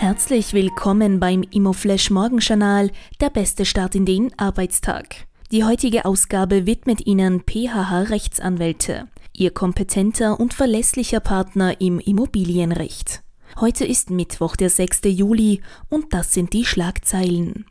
Herzlich willkommen beim Immoflash Morgenjournal, der beste Start in den Arbeitstag. Die heutige Ausgabe widmet Ihnen PHH Rechtsanwälte, Ihr kompetenter und verlässlicher Partner im Immobilienrecht. Heute ist Mittwoch, der 6. Juli und das sind die Schlagzeilen.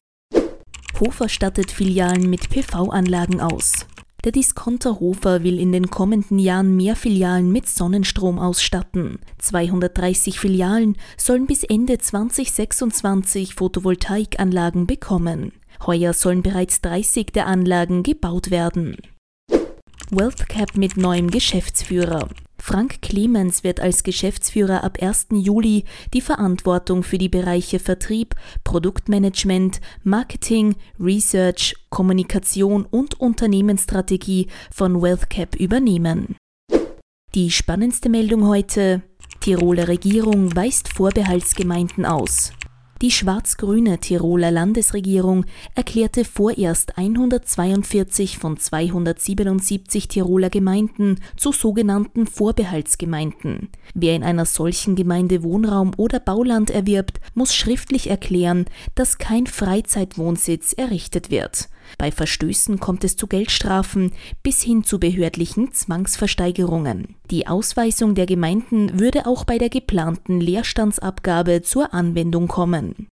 Hofer stattet Filialen mit PV-Anlagen aus. Der Discounter Hofer will in den kommenden Jahren mehr Filialen mit Sonnenstrom ausstatten. 230 Filialen sollen bis Ende 2026 Photovoltaikanlagen bekommen. Heuer sollen bereits 30 der Anlagen gebaut werden. WealthCap mit neuem Geschäftsführer. Frank Clemens wird als Geschäftsführer ab 1. Juli die Verantwortung für die Bereiche Vertrieb, Produktmanagement, Marketing, Research, Kommunikation und Unternehmensstrategie von WealthCap übernehmen. Die spannendste Meldung heute. Tiroler Regierung weist Vorbehaltsgemeinden aus. Die schwarz-grüne Tiroler Landesregierung erklärte vorerst 142 von 277 Tiroler Gemeinden zu sogenannten Vorbehaltsgemeinden. Wer in einer solchen Gemeinde Wohnraum oder Bauland erwirbt, muss schriftlich erklären, dass kein Freizeitwohnsitz errichtet wird. Bei Verstößen kommt es zu Geldstrafen bis hin zu behördlichen Zwangsversteigerungen. Die Ausweisung der Gemeinden würde auch bei der geplanten Leerstandsabgabe zur Anwendung kommen.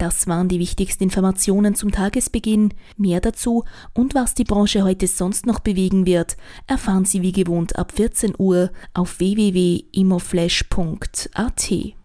Das waren die wichtigsten Informationen zum Tagesbeginn. Mehr dazu und was die Branche heute sonst noch bewegen wird, erfahren Sie wie gewohnt ab 14 Uhr auf www.imoflash.at.